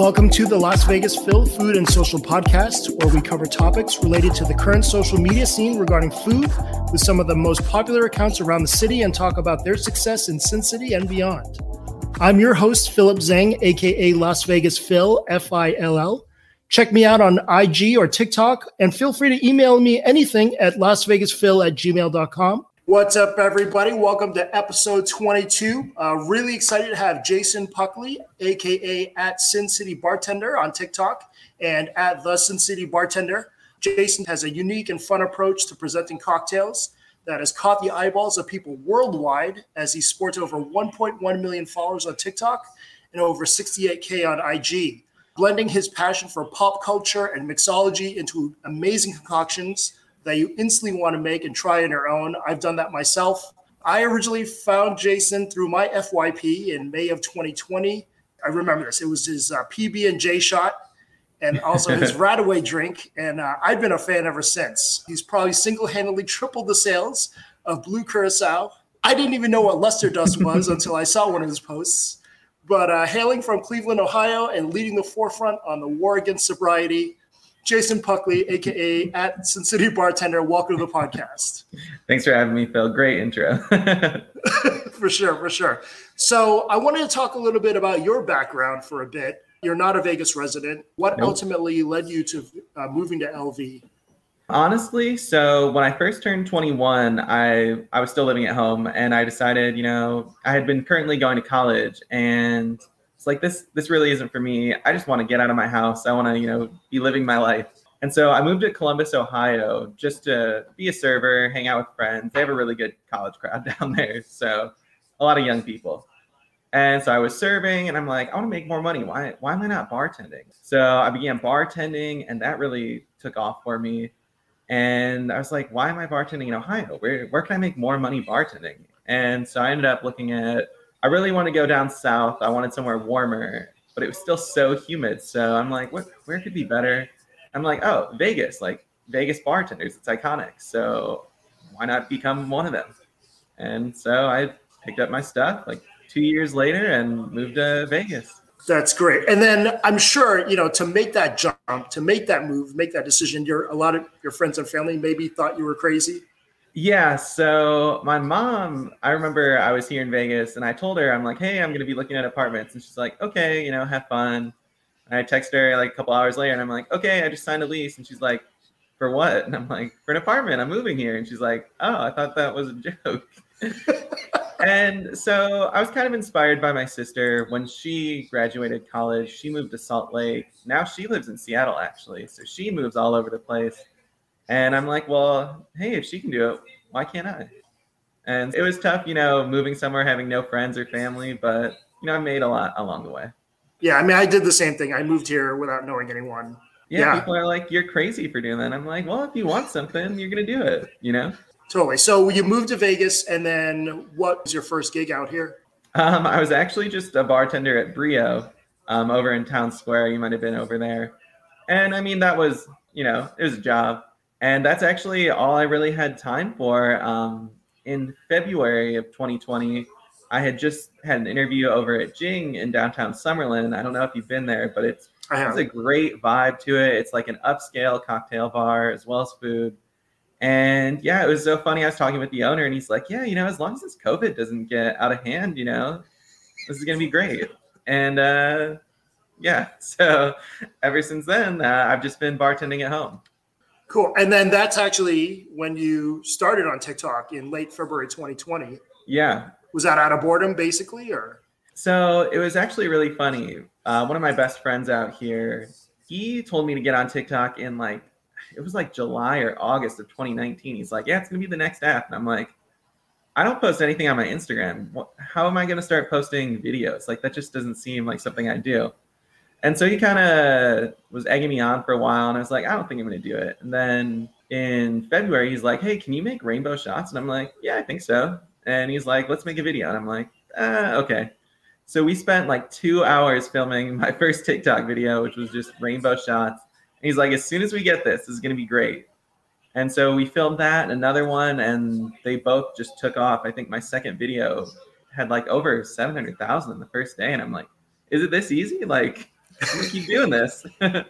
Welcome to the Las Vegas Phil Food and Social Podcast, where we cover topics related to the current social media scene regarding food with some of the most popular accounts around the city and talk about their success in Sin City and beyond. I'm your host, Philip Zhang, aka Las Vegas Phil, F I L L. Check me out on IG or TikTok, and feel free to email me anything at lasvegasphil at gmail.com. What's up, everybody? Welcome to episode 22. Uh, really excited to have Jason Puckley, aka at Sin City Bartender on TikTok and at the Sin City Bartender. Jason has a unique and fun approach to presenting cocktails that has caught the eyeballs of people worldwide as he sports over 1.1 million followers on TikTok and over 68K on IG. Blending his passion for pop culture and mixology into amazing concoctions that you instantly want to make and try on your own. I've done that myself. I originally found Jason through my FYP in May of 2020. I remember this. It was his uh, PB and J shot, and also his RadAway drink, and uh, I've been a fan ever since. He's probably single-handedly tripled the sales of Blue Curacao. I didn't even know what Luster Dust was until I saw one of his posts. But uh, hailing from Cleveland, Ohio, and leading the forefront on the war against sobriety, Jason Puckley, aka at Sin City Bartender. Welcome to the podcast. Thanks for having me, Phil. Great intro. for sure, for sure. So I wanted to talk a little bit about your background for a bit. You're not a Vegas resident. What nope. ultimately led you to uh, moving to LV? Honestly, so when I first turned 21, I I was still living at home, and I decided, you know, I had been currently going to college, and it's like this this really isn't for me. I just want to get out of my house. I want to, you know, be living my life. And so I moved to Columbus, Ohio, just to be a server, hang out with friends. They have a really good college crowd down there, so a lot of young people. And so I was serving, and I'm like, I want to make more money. Why why am I not bartending? So I began bartending, and that really took off for me. And I was like, why am I bartending in Ohio? Where where can I make more money bartending? And so I ended up looking at I really want to go down south. I wanted somewhere warmer, but it was still so humid. So I'm like, what? Where could be better? I'm like, oh, Vegas. Like Vegas bartenders, it's iconic. So why not become one of them? And so I picked up my stuff like two years later and moved to Vegas. That's great. And then I'm sure, you know, to make that jump, to make that move, make that decision, your a lot of your friends and family maybe thought you were crazy. Yeah. So my mom, I remember I was here in Vegas and I told her, I'm like, hey, I'm going to be looking at apartments. And she's like, okay, you know, have fun. And I text her like a couple hours later and I'm like, okay, I just signed a lease. And she's like, for what? And I'm like, for an apartment. I'm moving here. And she's like, oh, I thought that was a joke. and so I was kind of inspired by my sister. When she graduated college, she moved to Salt Lake. Now she lives in Seattle, actually. So she moves all over the place. And I'm like, well, hey, if she can do it, why can't I? And it was tough, you know, moving somewhere, having no friends or family, but you know, I made a lot along the way. Yeah, I mean, I did the same thing. I moved here without knowing anyone. Yeah, yeah. people are like, "You're crazy for doing that." I'm like, "Well, if you want something, you're gonna do it," you know. Totally. So you moved to Vegas, and then what was your first gig out here? Um, I was actually just a bartender at Brio, um, over in Town Square. You might have been over there, and I mean that was, you know, it was a job and that's actually all I really had time for. Um, in February of 2020, I had just had an interview over at Jing in downtown Summerlin. I don't know if you've been there, but it's it's a great vibe to it. It's like an upscale cocktail bar as well as food. And yeah, it was so funny. I was talking with the owner, and he's like, "Yeah, you know, as long as this COVID doesn't get out of hand, you know, this is gonna be great." And uh, yeah, so ever since then, uh, I've just been bartending at home. Cool. And then that's actually when you started on TikTok in late February 2020. Yeah. Was that out of boredom basically or? So it was actually really funny. Uh, one of my best friends out here, he told me to get on TikTok in like, it was like July or August of 2019. He's like, yeah, it's going to be the next app. And I'm like, I don't post anything on my Instagram. How am I going to start posting videos? Like, that just doesn't seem like something I do. And so he kind of was egging me on for a while, and I was like, I don't think I'm going to do it. And then in February, he's like, Hey, can you make rainbow shots? And I'm like, Yeah, I think so. And he's like, Let's make a video. And I'm like, uh, Okay. So we spent like two hours filming my first TikTok video, which was just rainbow shots. And he's like, As soon as we get this, this is going to be great. And so we filmed that, another one, and they both just took off. I think my second video had like over 700,000 the first day. And I'm like, Is it this easy? Like, I'm gonna keep doing this.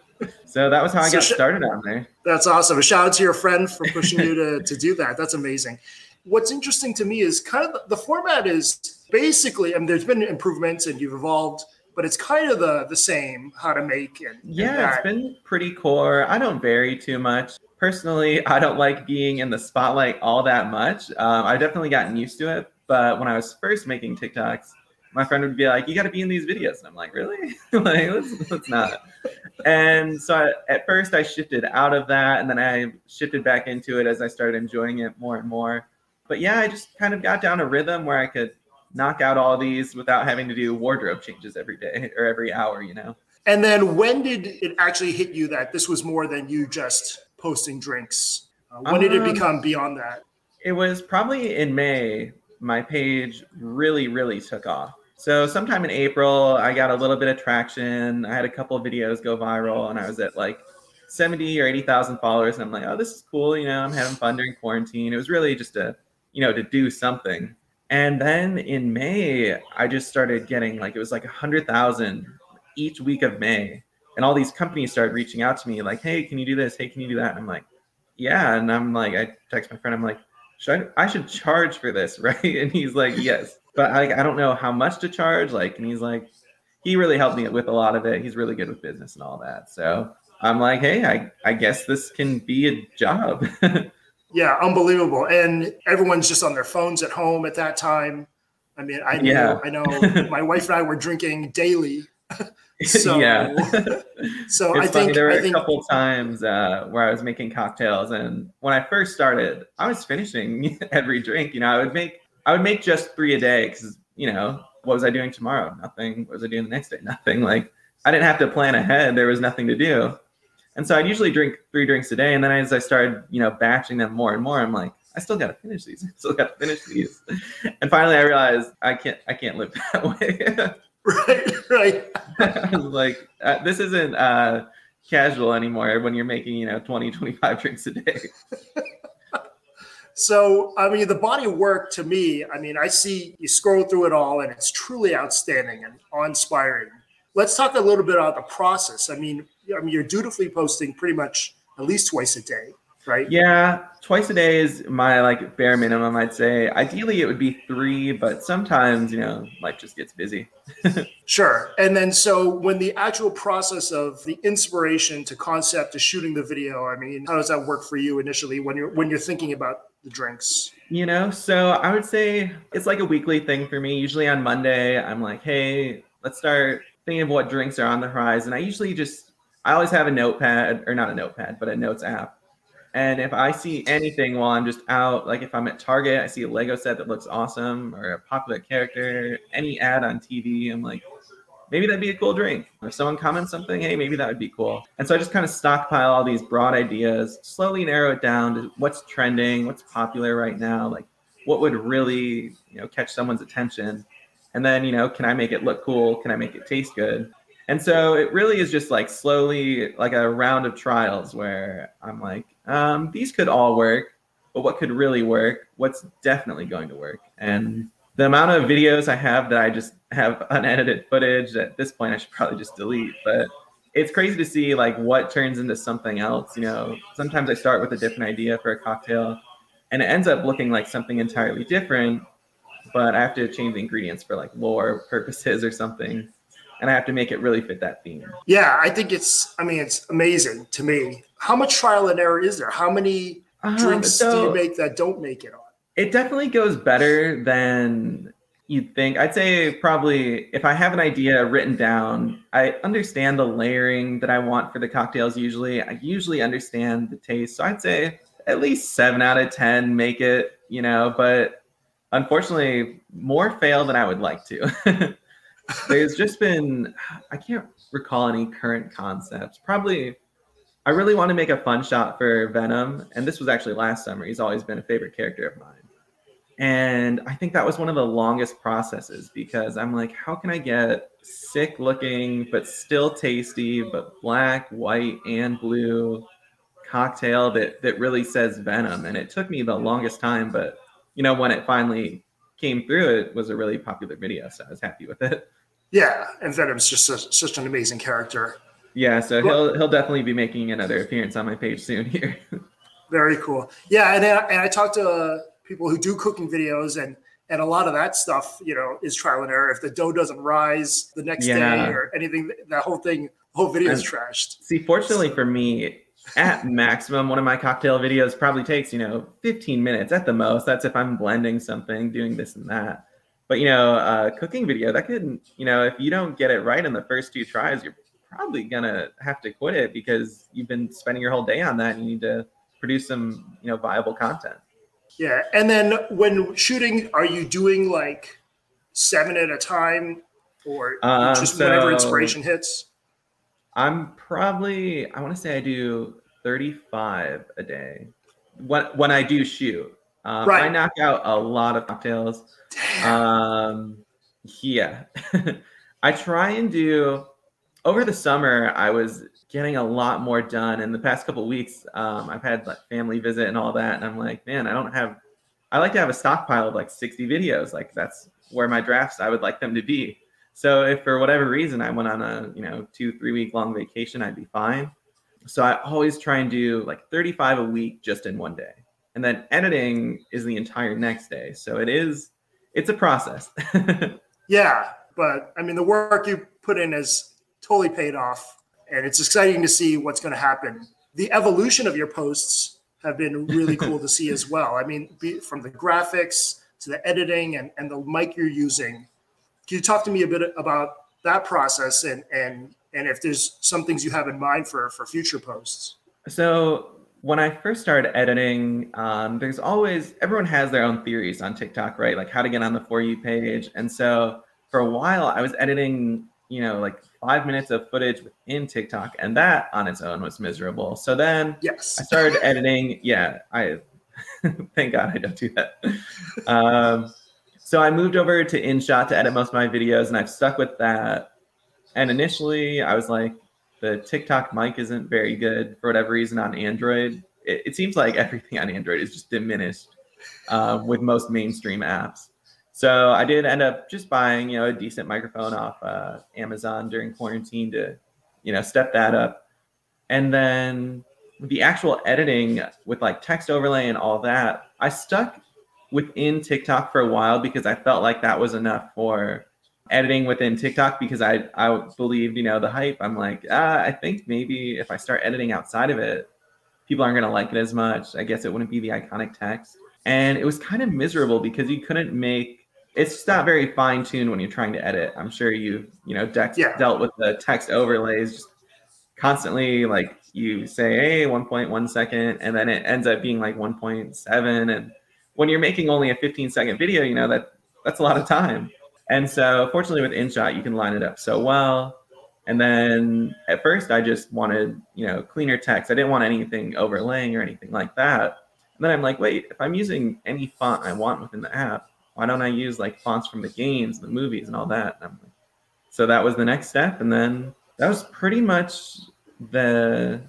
so that was how I so got sh- started on there. That's awesome. A shout out to your friend for pushing you to, to do that. That's amazing. What's interesting to me is kind of the, format is basically, I mean, there's been improvements and you've evolved, but it's kind of the the same how to make and yeah, it's been pretty core. I don't vary too much. Personally, I don't like being in the spotlight all that much. Um, I've definitely gotten used to it, but when I was first making TikToks, my friend would be like, "You got to be in these videos," and I'm like, "Really? like, let's, let's not." And so I, at first, I shifted out of that, and then I shifted back into it as I started enjoying it more and more. But yeah, I just kind of got down a rhythm where I could knock out all these without having to do wardrobe changes every day or every hour, you know. And then when did it actually hit you that this was more than you just posting drinks? Uh, when um, did it um, become beyond that? It was probably in May. My page really, really took off. So sometime in April, I got a little bit of traction. I had a couple videos go viral, and I was at like 70 or 80,000 followers. And I'm like, oh, this is cool. You know, I'm having fun during quarantine. It was really just a, you know, to do something. And then in May, I just started getting like, it was like 100,000 each week of May. And all these companies started reaching out to me like, hey, can you do this? Hey, can you do that? And I'm like, yeah. And I'm like, I text my friend, I'm like, should I, I should charge for this, right? And he's like, yes but I, I don't know how much to charge. Like, and he's like, he really helped me with a lot of it. He's really good with business and all that. So I'm like, hey, I, I guess this can be a job. yeah, unbelievable. And everyone's just on their phones at home at that time. I mean, I know, yeah. I know my wife and I were drinking daily. so, yeah. so it's I funny, think there were I think, a couple times uh, where I was making cocktails, and when I first started, I was finishing every drink. You know, I would make I would make just three a day because you know what was I doing tomorrow? Nothing. What was I doing the next day? Nothing. Like I didn't have to plan ahead. There was nothing to do, and so I'd usually drink three drinks a day. And then as I started, you know, batching them more and more, I'm like, I still got to finish these. I still got to finish these. And finally, I realized I can't. I can't live that way. right. Right. Like, uh, this isn't uh, casual anymore when you're making you know 20, 25 drinks a day. So, I mean, the body of work to me, I mean, I see you scroll through it all and it's truly outstanding and inspiring. Let's talk a little bit about the process. I mean, I mean, you're dutifully posting pretty much at least twice a day, right? Yeah, twice a day is my like bare minimum, I'd say. Ideally, it would be three, but sometimes, you know, life just gets busy. sure. And then, so when the actual process of the inspiration to concept to shooting the video, I mean, how does that work for you initially when you're when you're thinking about the drinks? You know, so I would say it's like a weekly thing for me. Usually on Monday, I'm like, hey, let's start thinking of what drinks are on the horizon. I usually just, I always have a notepad, or not a notepad, but a notes app. And if I see anything while I'm just out, like if I'm at Target, I see a Lego set that looks awesome or a popular character, any ad on TV, I'm like, maybe that'd be a cool drink. If someone comments something, hey, maybe that would be cool. And so I just kind of stockpile all these broad ideas, slowly narrow it down to what's trending, what's popular right now, like what would really, you know, catch someone's attention. And then, you know, can I make it look cool? Can I make it taste good? And so it really is just like slowly like a round of trials where I'm like, um, these could all work, but what could really work? What's definitely going to work? And the amount of videos I have that I just have unedited footage at this point I should probably just delete. But it's crazy to see like what turns into something else. You know, sometimes I start with a different idea for a cocktail and it ends up looking like something entirely different, but I have to change the ingredients for like lore purposes or something. And I have to make it really fit that theme. Yeah, I think it's I mean it's amazing to me. How much trial and error is there? How many um, drinks so do you make that don't make it on? It definitely goes better than you'd think. I'd say probably if I have an idea written down, I understand the layering that I want for the cocktails usually. I usually understand the taste. So I'd say at least seven out of 10 make it, you know, but unfortunately, more fail than I would like to. There's just been, I can't recall any current concepts. Probably, I really want to make a fun shot for Venom. And this was actually last summer. He's always been a favorite character of mine. And I think that was one of the longest processes because I'm like, how can I get sick looking, but still tasty, but black, white, and blue cocktail that, that really says Venom? And it took me the longest time, but you know, when it finally came through, it was a really popular video. So I was happy with it. Yeah, and Venom's just a, such an amazing character. Yeah, so he'll he'll definitely be making another appearance on my page soon here. Very cool. Yeah, and I, and I talked to uh, people who do cooking videos, and and a lot of that stuff, you know, is trial and error. If the dough doesn't rise the next yeah. day or anything, that whole thing, whole video is trashed. See, fortunately for me, at maximum, one of my cocktail videos probably takes you know 15 minutes at the most. That's if I'm blending something, doing this and that. But you know, a cooking video that could, you know, if you don't get it right in the first two tries, you're probably gonna have to quit it because you've been spending your whole day on that. And you need to produce some, you know, viable content. Yeah, and then when shooting, are you doing like seven at a time, or um, just so whenever inspiration hits? I'm probably I want to say I do 35 a day when when I do shoot. Um, right. I knock out a lot of cocktails. Um, yeah, I try and do over the summer. I was getting a lot more done. In the past couple weeks, um, I've had like family visit and all that, and I'm like, man, I don't have. I like to have a stockpile of like 60 videos. Like that's where my drafts I would like them to be. So if for whatever reason I went on a you know two three week long vacation, I'd be fine. So I always try and do like 35 a week just in one day, and then editing is the entire next day. So it is it's a process. yeah, but I mean the work you put in has totally paid off and it's exciting to see what's going to happen. The evolution of your posts have been really cool to see as well. I mean, from the graphics to the editing and, and the mic you're using. Can you talk to me a bit about that process and and and if there's some things you have in mind for for future posts? So when I first started editing, um, there's always everyone has their own theories on TikTok, right? Like how to get on the for you page. And so for a while, I was editing, you know, like five minutes of footage within TikTok, and that on its own was miserable. So then yes. I started editing. Yeah, I thank God I don't do that. Um, so I moved over to InShot to edit most of my videos, and I've stuck with that. And initially, I was like, the TikTok mic isn't very good for whatever reason on Android. It, it seems like everything on Android is just diminished um, with most mainstream apps. So I did end up just buying, you know, a decent microphone off uh, Amazon during quarantine to, you know, step that up. And then the actual editing with like text overlay and all that, I stuck within TikTok for a while because I felt like that was enough for editing within TikTok because I I believed, you know, the hype. I'm like, ah, I think maybe if I start editing outside of it, people aren't gonna like it as much. I guess it wouldn't be the iconic text. And it was kind of miserable because you couldn't make it's not very fine tuned when you're trying to edit. I'm sure you you know dex, yeah. dealt with the text overlays just constantly like you say hey 1.1 second and then it ends up being like 1.7 and when you're making only a 15 second video you know that that's a lot of time and so fortunately with InShot you can line it up so well. And then at first I just wanted you know cleaner text. I didn't want anything overlaying or anything like that. And then I'm like wait if I'm using any font I want within the app why don't I use like fonts from the games, the movies, and all that? And like, so that was the next step, and then that was pretty much the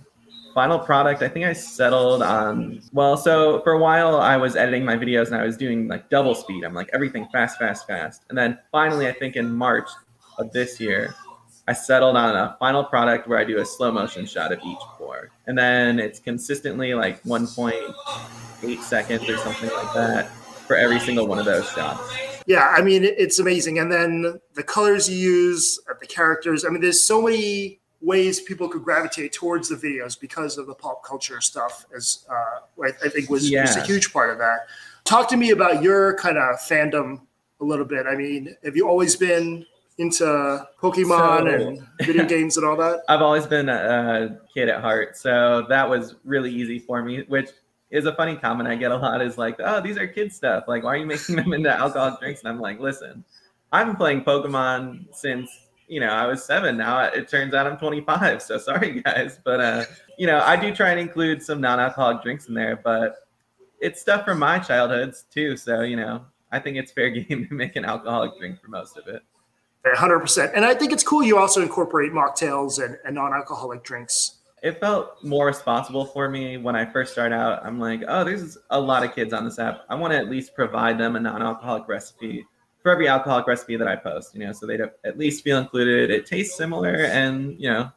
final product. I think I settled on well, so for a while I was editing my videos and I was doing like double speed. I'm like everything fast, fast, fast, and then finally, I think in March of this year. I settled on a final product where I do a slow motion shot of each pour. And then it's consistently like 1.8 seconds or something like that for every single one of those shots. Yeah, I mean it's amazing, and then the colors you use, the characters. I mean, there's so many ways people could gravitate towards the videos because of the pop culture stuff. As uh, I, think was, yeah. was a huge part of that. Talk to me about your kind of fandom a little bit. I mean, have you always been into Pokemon so, and video games and all that? I've always been a, a kid at heart, so that was really easy for me. Which is a funny comment I get a lot is like, oh, these are kid stuff. Like, why are you making them into alcoholic drinks? And I'm like, listen, I've been playing Pokemon since you know I was seven. Now it turns out I'm 25. So sorry guys, but uh, you know I do try and include some non-alcoholic drinks in there, but it's stuff from my childhoods too. So you know I think it's fair game to make an alcoholic drink for most of it. 100%. And I think it's cool you also incorporate mocktails and, and non-alcoholic drinks it felt more responsible for me when I first started out. I'm like, oh, there's a lot of kids on this app. I want to at least provide them a non-alcoholic recipe for every alcoholic recipe that I post, you know, so they'd at least feel included. It tastes similar, and you know,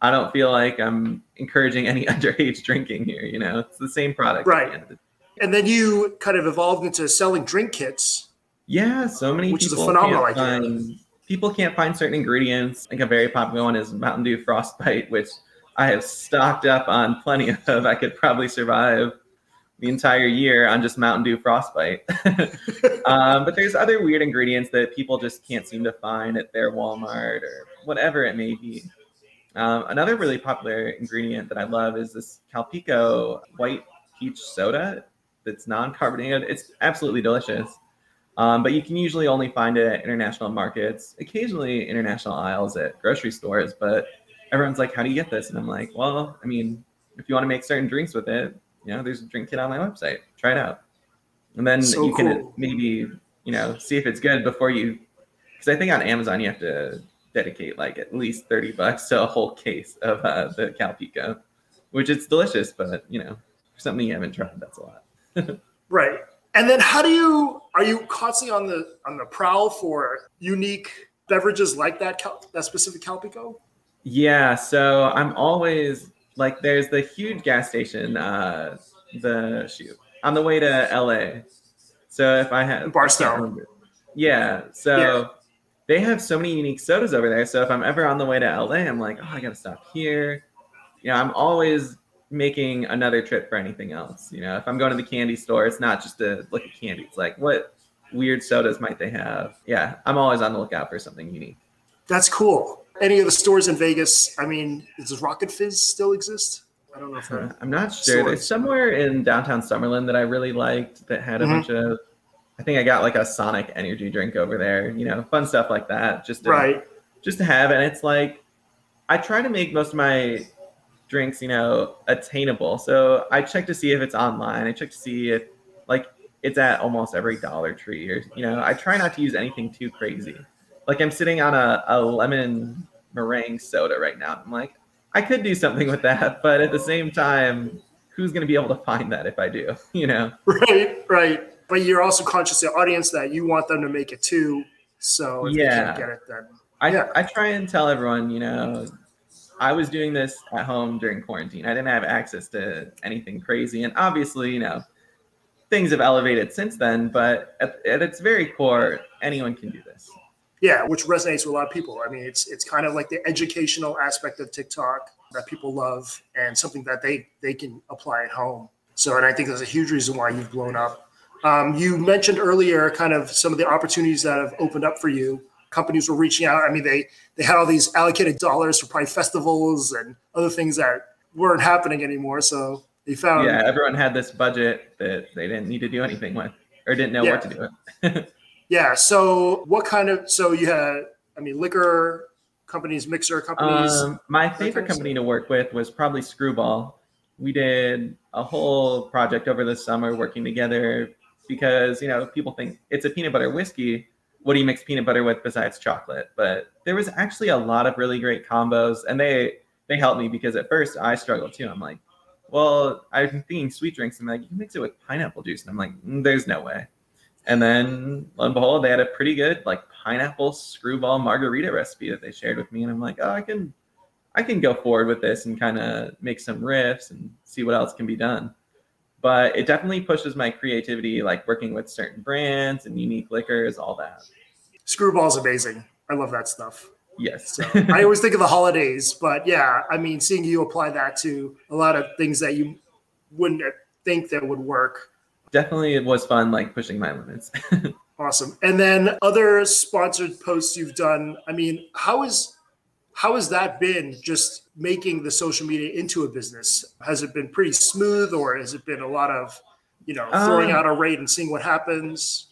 I don't feel like I'm encouraging any underage drinking here. You know, it's the same product, right? The and then you kind of evolved into selling drink kits. Yeah, so many which is a phenomenal idea. Find, people can't find certain ingredients. Like a very popular one is Mountain Dew Frostbite, which I have stocked up on plenty of. I could probably survive the entire year on just Mountain Dew Frostbite. um, but there's other weird ingredients that people just can't seem to find at their Walmart or whatever it may be. Um, another really popular ingredient that I love is this Calpico white peach soda that's non-carbonated. It's absolutely delicious. Um, but you can usually only find it at international markets, occasionally international aisles at grocery stores. But everyone's like, "How do you get this?" And I'm like, "Well, I mean, if you want to make certain drinks with it, you know, there's a drink kit on my website. Try it out, and then so you can maybe you know see if it's good before you. Because I think on Amazon you have to dedicate like at least thirty bucks to a whole case of uh, the Calpico, which is delicious, but you know, for something you haven't tried, that's a lot. right. And then how do you are you constantly on the on the prowl for unique beverages like that that specific Calpico? Yeah, so I'm always like there's the huge gas station, uh, the shoot on the way to LA. So if I have Barstow, yeah. So yeah. they have so many unique sodas over there. So if I'm ever on the way to LA, I'm like, oh, I gotta stop here. Yeah, I'm always making another trip for anything else. You know, if I'm going to the candy store, it's not just to look at candy. It's like what weird sodas might they have? Yeah, I'm always on the lookout for something unique. That's cool any of the stores in Vegas. I mean, does Rocket Fizz still exist? I don't know if uh, I'm not sure. There's somewhere in downtown Summerlin that I really liked that had a mm-hmm. bunch of. I think I got like a Sonic energy drink over there. You know, fun stuff like that. Just to, right. Just to have, and it's like I try to make most of my drinks, you know, attainable. So I check to see if it's online. I check to see if like it's at almost every Dollar Tree or you know. I try not to use anything too crazy. Like I'm sitting on a, a lemon meringue soda right now. I'm like, I could do something with that, but at the same time, who's going to be able to find that if I do? You know? Right, right. But you're also conscious of the audience that you want them to make it too. So if yeah. can't get it, then I yeah. I try and tell everyone, you know, I was doing this at home during quarantine. I didn't have access to anything crazy, and obviously, you know, things have elevated since then. But at, at its very core, anyone can do this. Yeah, which resonates with a lot of people. I mean, it's it's kind of like the educational aspect of TikTok that people love and something that they they can apply at home. So, and I think that's a huge reason why you've blown up. Um, you mentioned earlier kind of some of the opportunities that have opened up for you. Companies were reaching out. I mean, they they had all these allocated dollars for probably festivals and other things that weren't happening anymore. So they found yeah, everyone had this budget that they didn't need to do anything with or didn't know yeah. what to do with. Yeah. So what kind of so you had I mean liquor companies, mixer companies? Um, my favorite company to work with was probably Screwball. We did a whole project over the summer working together because you know people think it's a peanut butter whiskey. What do you mix peanut butter with besides chocolate? But there was actually a lot of really great combos, and they they helped me because at first I struggled too. I'm like, well, I'm thinking sweet drinks, and like you can mix it with pineapple juice, and I'm like, mm, there's no way. And then lo and behold, they had a pretty good like pineapple screwball margarita recipe that they shared with me. And I'm like, oh, I can I can go forward with this and kind of make some riffs and see what else can be done. But it definitely pushes my creativity, like working with certain brands and unique liquors, all that. Screwball's amazing. I love that stuff. Yes. so I always think of the holidays, but yeah, I mean, seeing you apply that to a lot of things that you wouldn't think that would work definitely it was fun like pushing my limits. Awesome. And then other sponsored posts you've done i mean how is how has that been just making the social media into a business? Has it been pretty smooth or has it been a lot of you know throwing um, out a rate and seeing what happens?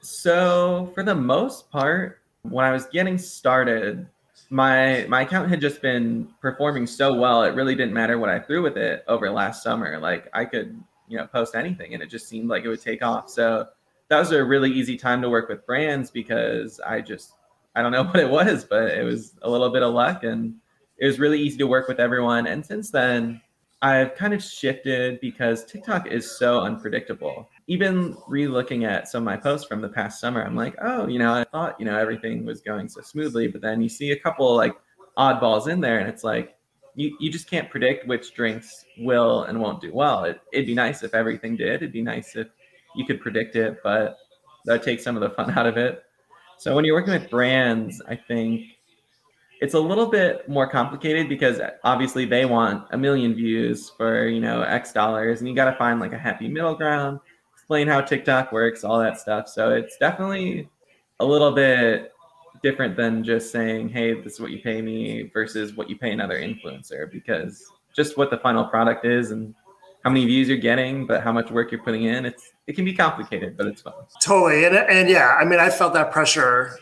So for the most part when i was getting started my my account had just been performing so well it really didn't matter what i threw with it over last summer. Like i could you know post anything and it just seemed like it would take off so that was a really easy time to work with brands because i just i don't know what it was but it was a little bit of luck and it was really easy to work with everyone and since then I've kind of shifted because TikTok is so unpredictable. Even re-looking at some of my posts from the past summer, I'm like, oh, you know, I thought, you know, everything was going so smoothly, but then you see a couple like oddballs in there and it's like you, you just can't predict which drinks will and won't do well. It, it'd be nice if everything did. It'd be nice if you could predict it, but that takes some of the fun out of it. So when you're working with brands, I think it's a little bit more complicated because obviously they want a million views for you know x dollars and you got to find like a happy middle ground explain how tiktok works all that stuff so it's definitely a little bit different than just saying hey this is what you pay me versus what you pay another influencer. Because just what the final product is and how many views you're getting but how much work you're putting in it's it can be complicated but it's fun. Totally. And, and yeah i mean i felt that pressure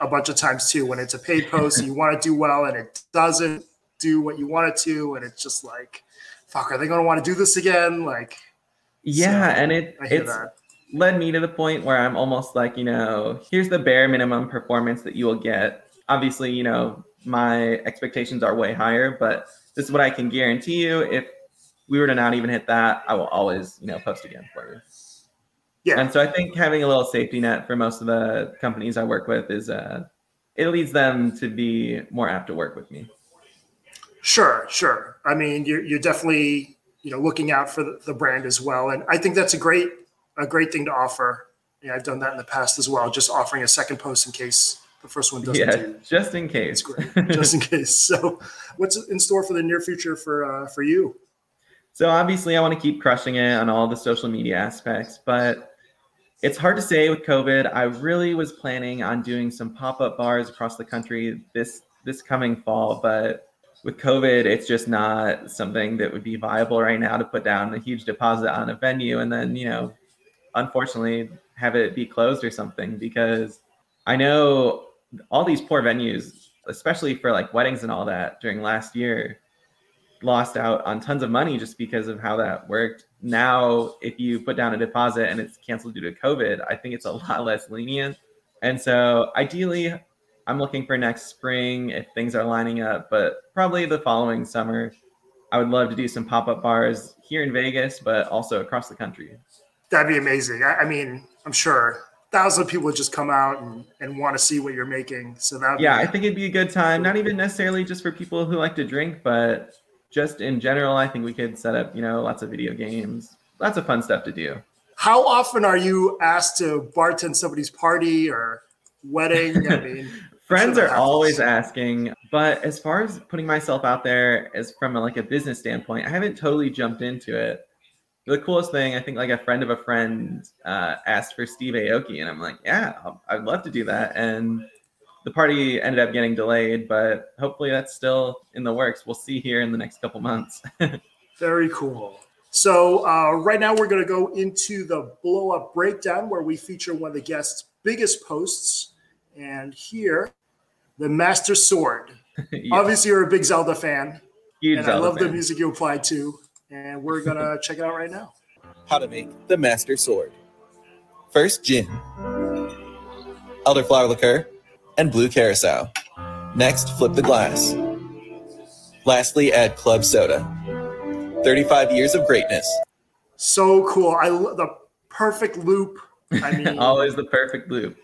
a bunch of times too when it's a paid post and you want to do well and it doesn't do what you want it to and it's just like fuck are they going to want to do this again? Like yeah so and it it's that. Led me to the point where i'm almost like you know here's the bare minimum performance that you will get obviously you know my expectations are way higher but this is what i can guarantee you if we were to not even hit that i will always you know post again for you yeah. And so I think having a little safety net for most of the companies I work with is uh, it leads them to be more apt to work with me. Sure, sure. I mean, you're, you're definitely you know looking out for the, the brand as well, and I think that's a great a great thing to offer. Yeah, I've done that in the past as well, just offering a second post in case the first one doesn't. Yeah, do. just in case. great, just in case. So, what's in store for the near future for uh, for you? So obviously, I want to keep crushing it on all the social media aspects, but it's hard to say with COVID. I really was planning on doing some pop-up bars across the country this this coming fall, but with COVID, it's just not something that would be viable right now to put down a huge deposit on a venue and then, you know, unfortunately have it be closed or something because I know all these poor venues, especially for like weddings and all that during last year, lost out on tons of money just because of how that worked. Now, if you put down a deposit and it's canceled due to COVID, I think it's a lot less lenient. And so, ideally, I'm looking for next spring if things are lining up, but probably the following summer. I would love to do some pop up bars here in Vegas, but also across the country. That'd be amazing. I, I mean, I'm sure thousand people would just come out and, and want to see what you're making. So that yeah, be, I think it'd be a good time. Not even necessarily just for people who like to drink, but just in general, I think we could set up, you know, lots of video games, lots of fun stuff to do. How often are you asked to bartend somebody's party or wedding? I mean, friends are always asking, but as far as putting myself out there as from a, like a business standpoint, I haven't totally jumped into it. The coolest thing, I think, like a friend of a friend uh, asked for Steve Aoki, and I'm like, yeah, I'd love to do that. And the party ended up getting delayed, but hopefully that's still in the works. We'll see here in the next couple months. Very cool. So uh, right now we're going to go into the blow up breakdown where we feature one of the guests' biggest posts. And here, the Master Sword. yeah. Obviously, you're a big Zelda fan. Huge and Zelda I love fan. the music you applied to. And we're going to check it out right now. How to make the Master Sword. First, gin, elderflower liqueur, and blue curacao. Next, flip the glass. Lastly, add club soda. 35 years of greatness. So cool. I love the perfect loop. I mean, always the perfect loop.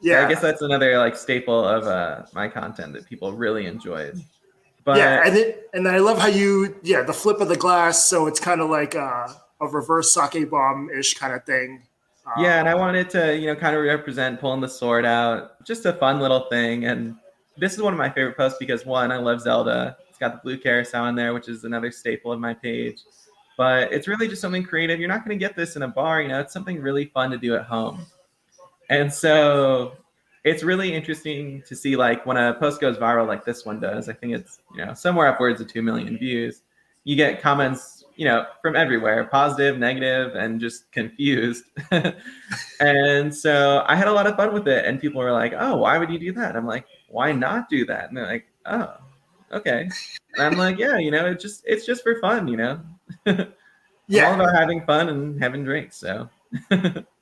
Yeah. I guess that's another like staple of uh, my content that people really enjoyed. But yeah, and it, and I love how you yeah the flip of the glass, so it's kind of like a, a reverse sake bomb ish kind of thing yeah, and I um, wanted to, you know, kind of represent pulling the sword out. Just a fun little thing. And this is one of my favorite posts because one, I love Zelda. It's got the blue curacao in there, which is another staple of my page. But it's really just something creative. You're not going to get this in a bar, you know, it's something really fun to do at home. And so it's really interesting to see like when a post goes viral like this one does, I think it's, you know, somewhere upwards of 2 million views. You get comments you know, from everywhere, positive, negative, and just confused. and so I had a lot of fun with it. And people were like, oh, why would you do that? I'm like, why not do that? And they're like, oh, okay. And I'm like, yeah, you know, it's just it's just for fun, you know. yeah. all about having fun and having drinks. So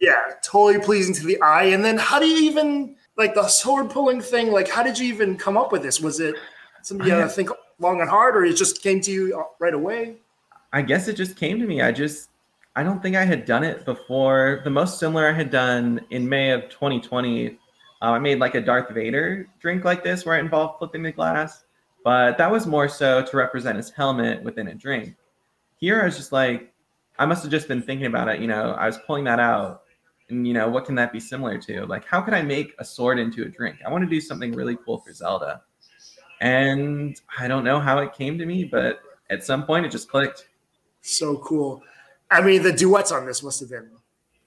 yeah, totally pleasing to the eye. And then how do you even like the sword pulling thing? Like, how did you even come up with this? Was it something you had to think long and hard, or it just came to you right away? I guess it just came to me. I just I don't think I had done it before. The most similar I had done in May of 2020, uh, I made like a Darth Vader drink like this where it involved flipping the glass, but that was more so to represent his helmet within a drink. Here I was just like, I must have just been thinking about it. You know, I was pulling that out and, you know, what can that be similar to? Like, how could I make a sword into a drink? I want to do something really cool for Zelda. And I don't know how it came to me, but at some point it just clicked. So cool. I mean, the duets on this must have been.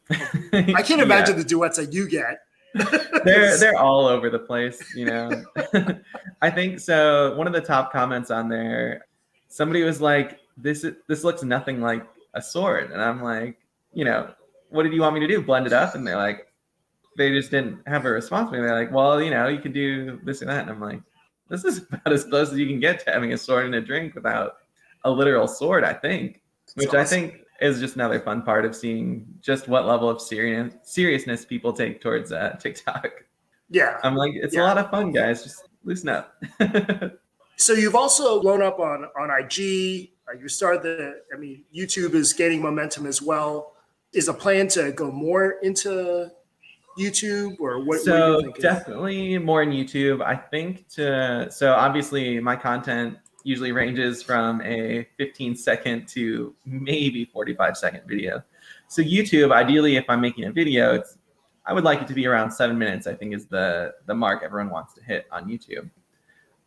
I can't imagine yeah. the duets that you get. they're they're all over the place, you know. I think so. One of the top comments on there, somebody was like, "This this looks nothing like a sword," and I'm like, you know, what did you want me to do? Blend it up? And they're like, they just didn't have a response. They're like, well, you know, you could do this and that, and I'm like, this is about as close as you can get to having a sword and a drink without a literal sword. I think, which awesome. I think is just another fun part of seeing just what level of serious seriousness people take towards uh, TikTok. Yeah, I'm like, it's yeah. a lot of fun, guys. Just loosen up. so you've also blown up on on IG. Uh, you started the. I mean, YouTube is gaining momentum as well. Is a plan to go more into YouTube or what? So what definitely more in YouTube. I think to so obviously my content usually ranges from a 15 second to maybe 45 second video. So YouTube, ideally, if I'm making a video, it's I would like it to be around seven minutes. I think is the the mark everyone wants to hit on YouTube.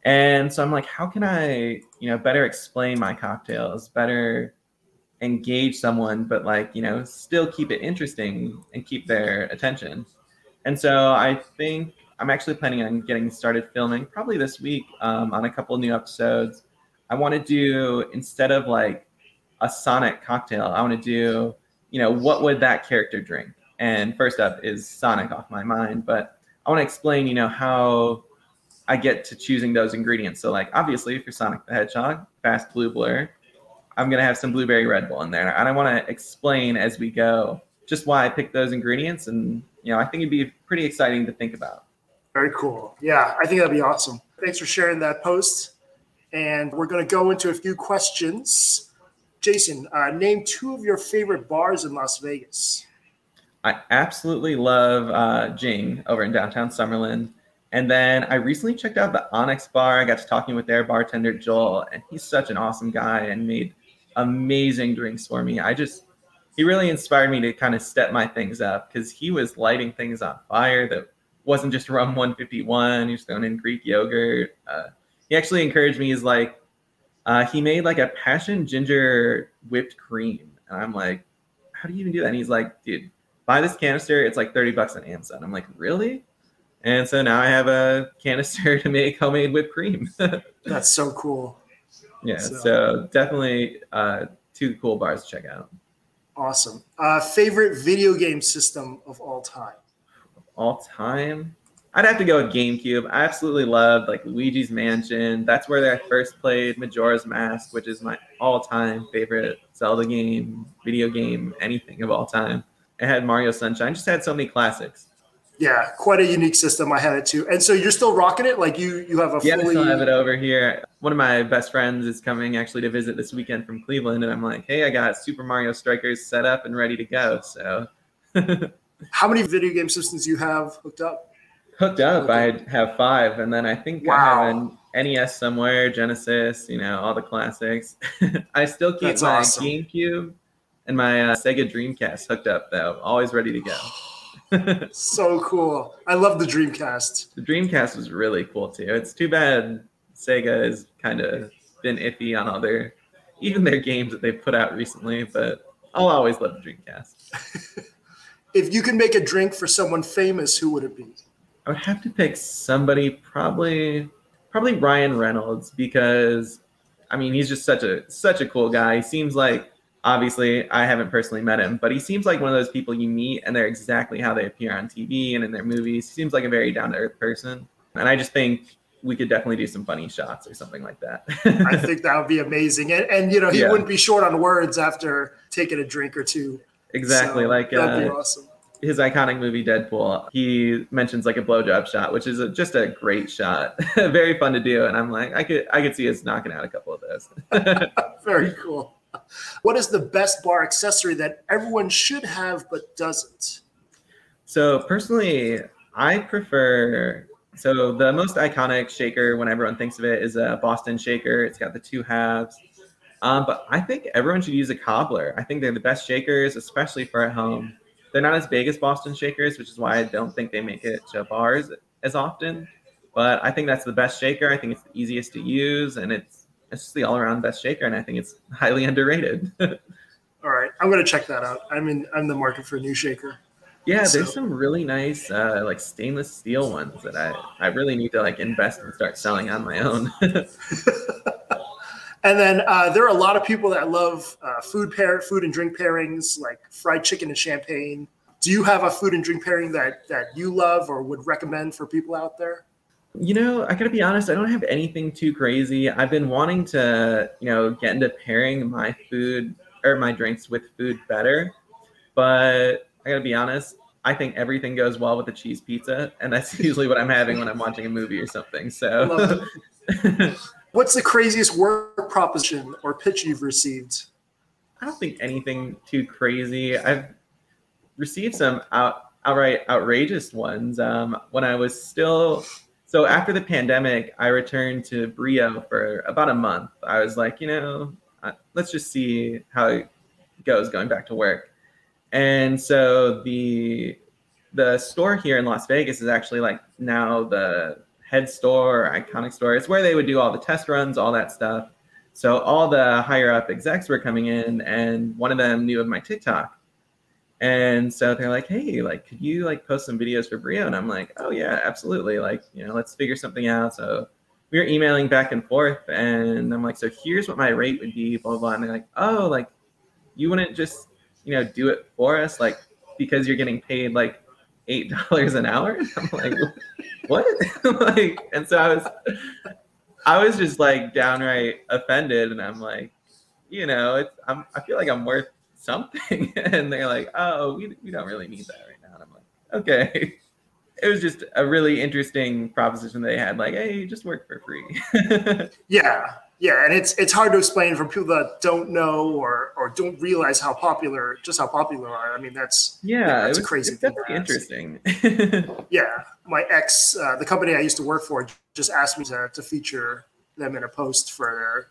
And so I'm like, how can I, you know, better explain my cocktails, better engage someone, but like, you know, still keep it interesting and keep their attention. And so I think I'm actually planning on getting started filming probably this week um, on a couple new episodes. I want to do instead of like a Sonic cocktail, I want to do, you know, what would that character drink? And first up is Sonic off my mind, but I want to explain, you know, how I get to choosing those ingredients. So, like, obviously, for Sonic the Hedgehog, fast blue blur, I'm gonna have some blueberry Red Bull in there, and I want to explain as we go just why I picked those ingredients, and you know, I think it'd be pretty exciting to think about. Very cool. Yeah, I think that'd be awesome. Thanks for sharing that post. And we're going to go into a few questions. Jason, uh, name two of your favorite bars in Las Vegas. I absolutely love uh, Jing over in downtown Summerlin. And then I recently checked out the Onyx Bar. I got to talking with their bartender, Joel, and he's such an awesome guy and made amazing drinks for me. I just, he really inspired me to kind of step my things up because he was lighting things on fire that wasn't just rum 151. He was throwing in Greek yogurt. Uh, he actually encouraged me. He's like, uh, he made like a passion ginger whipped cream, and I'm like, how do you even do that? And he's like, dude, buy this canister. It's like 30 bucks on Amazon. I'm like, really? And so now I have a canister to make homemade whipped cream. That's so cool. Yeah, so, so definitely uh, two cool bars to check out. Awesome. Uh, favorite video game system of all time? all time. I'd have to go with GameCube. I absolutely loved like Luigi's Mansion. That's where I first played Majora's Mask, which is my all-time favorite Zelda game, video game, anything of all time. It had Mario Sunshine. Just had so many classics. Yeah, quite a unique system. I had it too. And so you're still rocking it? Like you you have a yeah, fully... I still have it over here. One of my best friends is coming actually to visit this weekend from Cleveland, and I'm like, hey, I got Super Mario Strikers set up and ready to go. So How many video game systems do you have hooked up? Hooked up, I have five, and then I think wow. I have an NES somewhere, Genesis, you know, all the classics. I still keep That's my awesome. GameCube and my uh, Sega Dreamcast hooked up though, always ready to go. so cool. I love the Dreamcast. The Dreamcast was really cool too. It's too bad Sega has kind of been iffy on other, even their games that they've put out recently, but I'll always love the Dreamcast if you could make a drink for someone famous, who would it be? I would have to pick somebody probably probably Ryan Reynolds because I mean he's just such a such a cool guy. He seems like obviously I haven't personally met him, but he seems like one of those people you meet and they're exactly how they appear on TV and in their movies. He seems like a very down to earth person. And I just think we could definitely do some funny shots or something like that. I think that would be amazing. And, and you know, he yeah. wouldn't be short on words after taking a drink or two. Exactly. So like that'd uh, be awesome. His iconic movie Deadpool, he mentions like a blowjob shot, which is a, just a great shot, very fun to do. And I'm like, I could, I could see us knocking out a couple of those. Very cool. What is the best bar accessory that everyone should have but doesn't? So personally, I prefer. So the most iconic shaker, when everyone thinks of it, is a Boston shaker. It's got the two halves. Um, but I think everyone should use a cobbler. I think they're the best shakers, especially for at home. They're not as big as Boston shakers, which is why I don't think they make it to bars as often. But I think that's the best shaker. I think it's the easiest to use, and it's it's just the all around best shaker. And I think it's highly underrated. All right, I'm gonna check that out. I'm in I'm the market for a new shaker. Yeah, So- there's some really nice uh, like stainless steel ones that I, I really need to like invest and start selling on my own. And then uh, there are a lot of people that love uh, food pair, food and drink pairings like fried chicken and champagne. Do you have a food and drink pairing that that you love or would recommend for people out there? You know, I gotta be honest, I don't have anything too crazy. I've been wanting to, you know, get into pairing my food or my drinks with food better, but I gotta be honest. I think everything goes well with a cheese pizza, and that's usually what I'm having when I'm watching a movie or something. So What's the craziest work proposition or pitch you've received? I don't think anything too crazy. I've received some out, outright outrageous ones. Um, when I was still so after the pandemic, I returned to Brio for about a month. I was like, you know, let's just see how it goes going back to work. And so the the store here in Las Vegas is actually like now the head store, or iconic store. It's where they would do all the test runs, all that stuff. So all the higher up execs were coming in, and one of them knew of my TikTok. And so they're like, "Hey, like, could you like post some videos for Brio?" And I'm like, "Oh yeah, absolutely. Like, you know, let's figure something out." So we were emailing back and forth, and I'm like, "So here's what my rate would be." Blah blah. And they're like, "Oh, like, you wouldn't just, you know, do it for us, like, because you're getting paid like eight dollars an hour?" I'm like, "What?" like, and so I was, I was just like downright offended, and I'm like, you know, it's I'm I feel like I'm worth something, and they're like, oh, we we don't really need that right now, and I'm like, okay. It was just a really interesting proposition they had, like, hey, just work for free. Yeah, yeah, and it's it's hard to explain for people that don't know or or don't realize how popular just how popular are. I mean, that's yeah, that's it a was, crazy it's thing definitely interesting. yeah. My ex, uh, the company I used to work for, just asked me to, to feature them in a post for their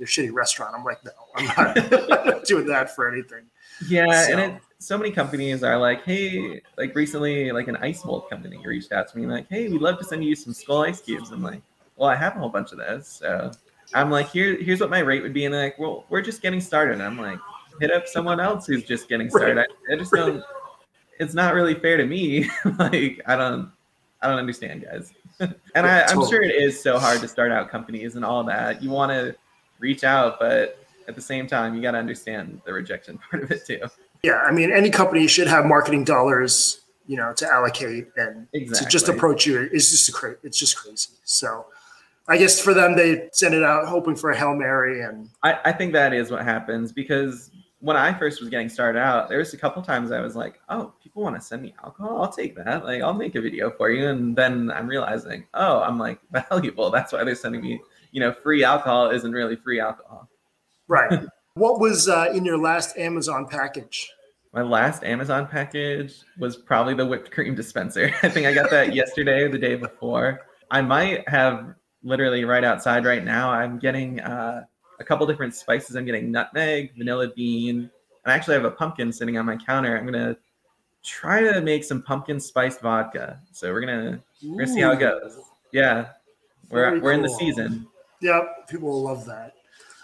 their shitty restaurant. I'm like, no, I'm not, doing that for anything. Yeah, So- and it, so many companies are like, hey, like recently, like an ice mold company reached out to me, like, hey, we'd love to send you some skull ice cubes. I'm like, well, I have a whole bunch of those, so I'm like, here, here's what my rate would be, and they're like, well, we're just getting started. And I'm like, hit up someone else who's just getting started. I, I just don't. It's not really fair to me. like, I don't, I don't understand, guys. and I, I'm sure it is so hard to start out companies and all that. You want to reach out, but at the same time, you got to understand the rejection part of it too. Yeah, I mean, any company should have marketing dollars, you know, to allocate and to just approach you. It's just a cra- it's just crazy. So, I guess for them, they send it out hoping for a hail mary, and I, I think that is what happens because when I first was getting started out, there was a couple times I was like, "Oh, people want to send me alcohol. I'll take that. Like, I'll make a video for you." And then I'm realizing, "Oh, I'm like valuable. That's why they're sending me. You know, free alcohol isn't really free alcohol." right. what was uh, in your last Amazon package? My last Amazon package was probably the whipped cream dispenser. I think I got that yesterday or the day before. I might have literally right outside right now. I'm getting uh, a couple different spices. I'm getting nutmeg, vanilla bean, and I actually have a pumpkin sitting on my counter. I'm gonna try to make some pumpkin spiced vodka. So we're gonna we're gonna see how it goes. Yeah, we're Very we're in the season. Yep, people will love that.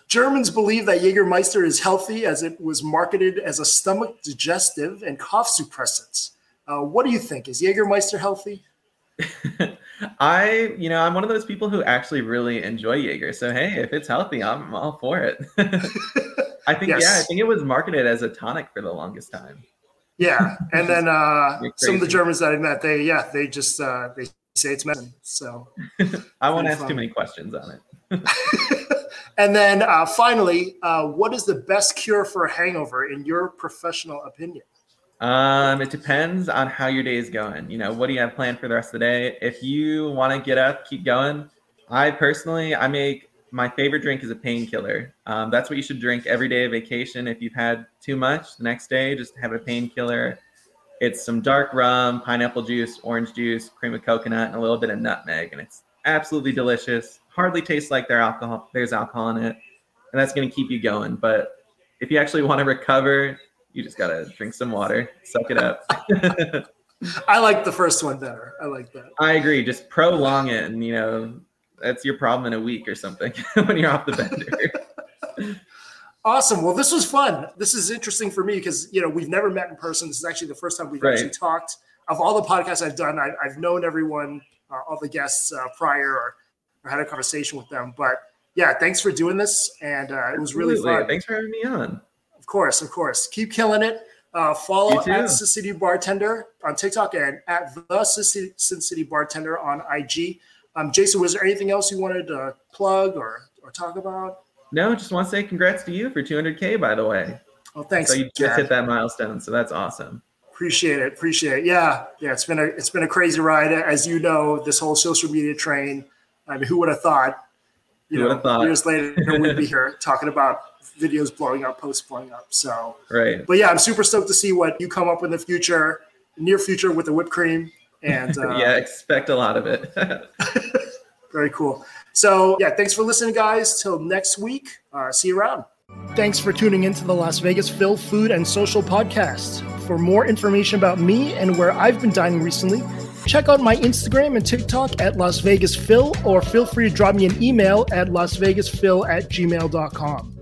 Germans believe that Jägermeister is healthy as it was marketed as a stomach digestive and cough suppressant. Uh, what do you think? Is Jägermeister healthy? I, you know, I'm one of those people who actually really enjoy Jaeger. So hey, if it's healthy, I'm all for it. I think yeah, I think it was marketed as a tonic for the longest time. Yeah, and then uh, some of the. Germans that I met, they yeah, they just uh, they say it's medicine. So, I won't ask fun. too many questions on it. and then uh, finally, uh, what is the best cure for a hangover in your professional opinion? Um, it depends on how your day is going. You know, what do you have planned for the rest of the day? If you want to get up, keep going. I personally, I make my favorite drink is a painkiller. Um, that's what you should drink every day of vacation. If you've had too much, the next day just have a painkiller. It's some dark rum, pineapple juice, orange juice, cream of coconut, and a little bit of nutmeg, and it's absolutely delicious. Hardly tastes like there alcohol. There's alcohol in it, and that's going to keep you going. But if you actually want to recover, you just gotta drink some water, suck it up. I like the first one better. I like that. I agree. Just prolong it, and you know that's your problem in a week or something when you're off the bender. Awesome. Well, this was fun. This is interesting for me because you know we've never met in person. This is actually the first time we've right. actually talked. Of all the podcasts I've done, I, have known everyone, uh, all the guests uh, prior, or, or, had a conversation with them. But yeah, thanks for doing this, and uh, it was really fun. Thanks for having me on. Of course, of course. Keep killing it. Uh, follow at Sin City Bartender on TikTok and at the Sin City Bartender on IG. Um, Jason, was there anything else you wanted to plug or, or talk about? No, just want to say congrats to you for 200K, by the way. Well, thanks. So you just hit that milestone, so that's awesome. Appreciate it. Appreciate it. Yeah, yeah. It's been a it's been a crazy ride, as you know. This whole social media train. I mean, who would have thought? You who know, thought? years later we'd be here talking about videos blowing up, posts blowing up. So right. But yeah, I'm super stoked to see what you come up with in the future, near future with the whipped cream. And uh, yeah, expect a lot of it. very cool. So yeah, thanks for listening, guys. Till next week. Uh, see you around. Thanks for tuning into the Las Vegas Phil Food and Social Podcast. For more information about me and where I've been dining recently, check out my Instagram and TikTok at Las Vegas Phil, or feel free to drop me an email at lasvegasphil at gmail.com.